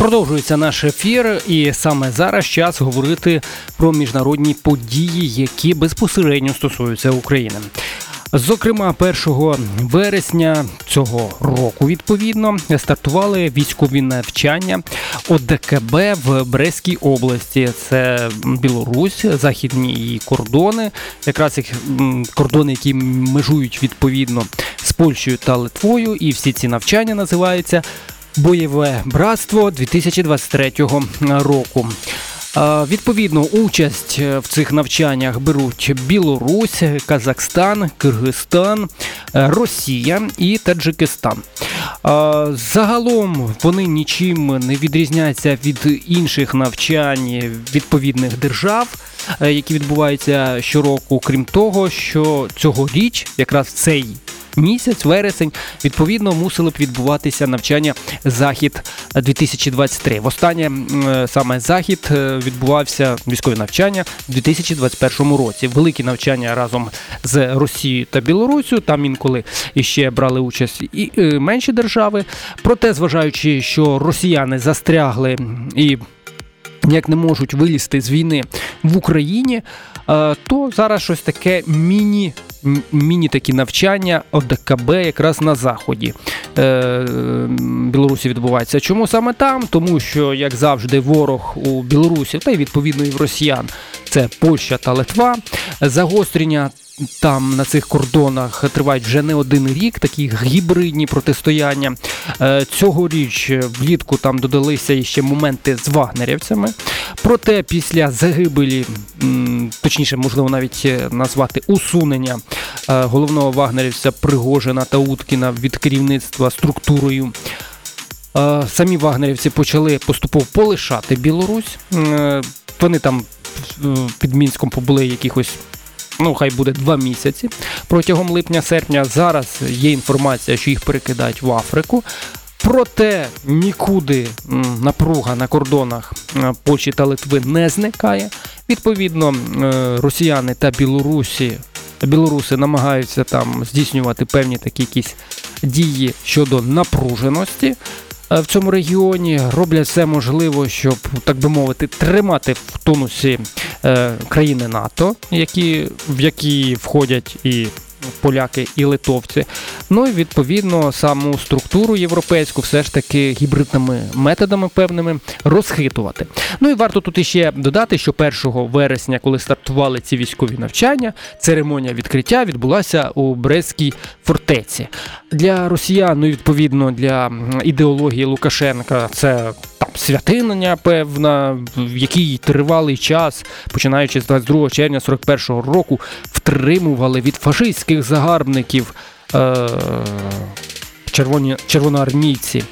Продовжується наш ефір, і саме зараз час говорити про міжнародні події, які безпосередньо стосуються України. Зокрема, 1 вересня цього року відповідно стартували військові навчання ОДКБ в Брестській області. Це Білорусь, західні її кордони, якраз їх кордони, які межують відповідно з Польщею та Литвою. І всі ці навчання називаються Бойове братство 2023 року. Відповідно, участь в цих навчаннях беруть Білорусь, Казахстан, Киргизстан, Росія і Таджикистан. Загалом вони нічим не відрізняються від інших навчань відповідних держав, які відбуваються щороку, крім того, що цьогоріч якраз цей місяць, вересень, відповідно мусили б відбуватися навчання захід 2023. Востаннє саме захід е, відбувався військові навчання у 2021 році. Великі навчання разом з Росією та Білорусію. Там інколи іще брали участь і е, менші держави. Проте, зважаючи, що росіяни застрягли і як не можуть вилізти з війни в Україні, е, то зараз щось таке міні. Міні такі навчання ОДКБ якраз на заході е, Білорусі відбувається. Чому саме там? Тому що, як завжди, ворог у Білорусі та й відповідно і в Росіян це Польща та Литва. Загострення там на цих кордонах тривають вже не один рік, такі гібридні протистояння. Е, цьогоріч влітку там додалися ще моменти з вагнерівцями. Проте після загибелі, точніше, можливо, навіть е, назвати усунення е, головного вагнерівця Пригожина та Уткіна від керівництва структурою. Самі вагнерівці почали поступово полишати Білорусь. Вони там під Мінськом побули якихось ну хай буде два місяці протягом липня-серпня. Зараз є інформація, що їх перекидають в Африку. Проте нікуди напруга на кордонах Польщі та Литви не зникає. Відповідно, е, росіяни та білорусі, білоруси намагаються там здійснювати певні такі якісь дії щодо напруженості. Е, в цьому регіоні роблять все можливо, щоб так би мовити тримати в тонусі е, країни НАТО, які в які входять і поляки і литовці. Ну і відповідно саму структуру європейську все ж таки гібридними методами певними розхитувати. Ну і варто тут іще додати, що 1 вересня, коли стартували ці військові навчання, церемонія відкриття відбулася у Брестській фортеці. Для росіян, ну відповідно для ідеології Лукашенка, це святинення певна, в якій тривалий час, починаючи з 22 червня 41-го року, втримували від фашистських загарбників е- червоні червоноармійці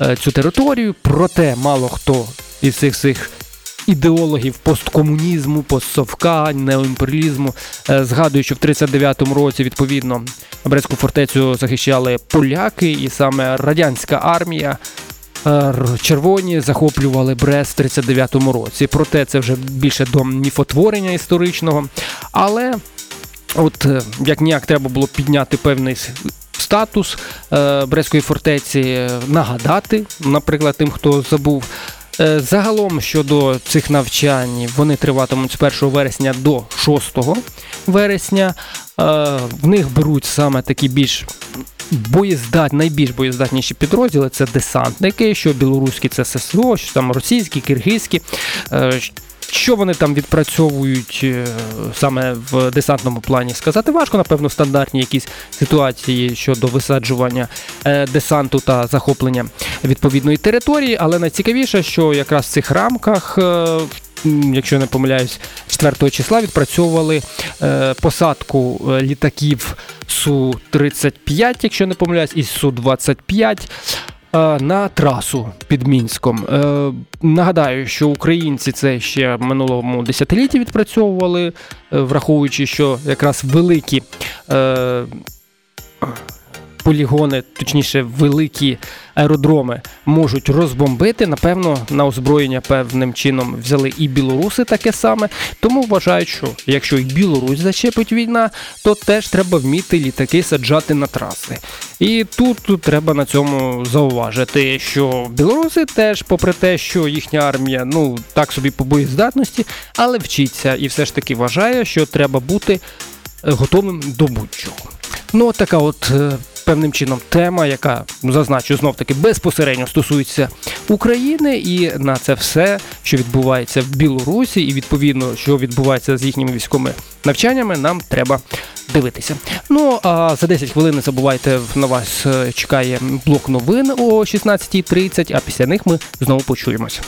е цю територію. Проте мало хто із цих цих ідеологів посткомунізму, постсовка, неоімперіалізму е згадую, що в 39-му році відповідно Брестську фортецю захищали поляки, і саме радянська армія. Е, червоні захоплювали Брест в 39-му році. Проте це вже більше до міфотворення історичного. Але от е, як ніяк треба було підняти певний статус е, Брестської фортеці, нагадати, наприклад, тим, хто забув. Загалом щодо цих навчань вони триватимуть з 1 вересня до 6 вересня. В них беруть саме такі більш боєздатні, найбільш боєздатніші підрозділи це десантники, що білоруські це ССО, що там російські, киргизькі. Е, що вони там відпрацьовують е, саме в десантному плані, сказати важко, напевно, стандартні якісь ситуації щодо висаджування е, десанту та захоплення відповідної території, але найцікавіше, що якраз в цих рамках якщо не помиляюсь, 4 числа відпрацьовували е, посадку е, літаків Су-35, якщо не помиляюсь, і Су-25. Е, на трасу під мінськом. Нагадаю, що українці це ще в минулому десятилітті відпрацьовували, враховуючи, що якраз великі полігони, точніше, великі аеродроми можуть розбомбити. Напевно, на озброєння певним чином взяли і білоруси таке саме. Тому вважають, що якщо і Білорусь зачепить війна, то теж треба вміти літаки саджати на траси. І тут, тут треба на цьому зауважити, що білоруси теж, попри те, що їхня армія ну так собі по боєздатності, але вчиться і все ж таки вважає, що треба бути е, готовим до будь-чого. Ну, така от е, певним чином тема, яка зазначу знов таки безпосередньо стосується України, і на це все, що відбувається в Білорусі, і відповідно, що відбувається з їхніми військовими навчаннями, нам треба дивитися. Ну а за 10 хвилин не забувайте на вас е, чекає блок новин о 16.30, а після них ми знову почуємось.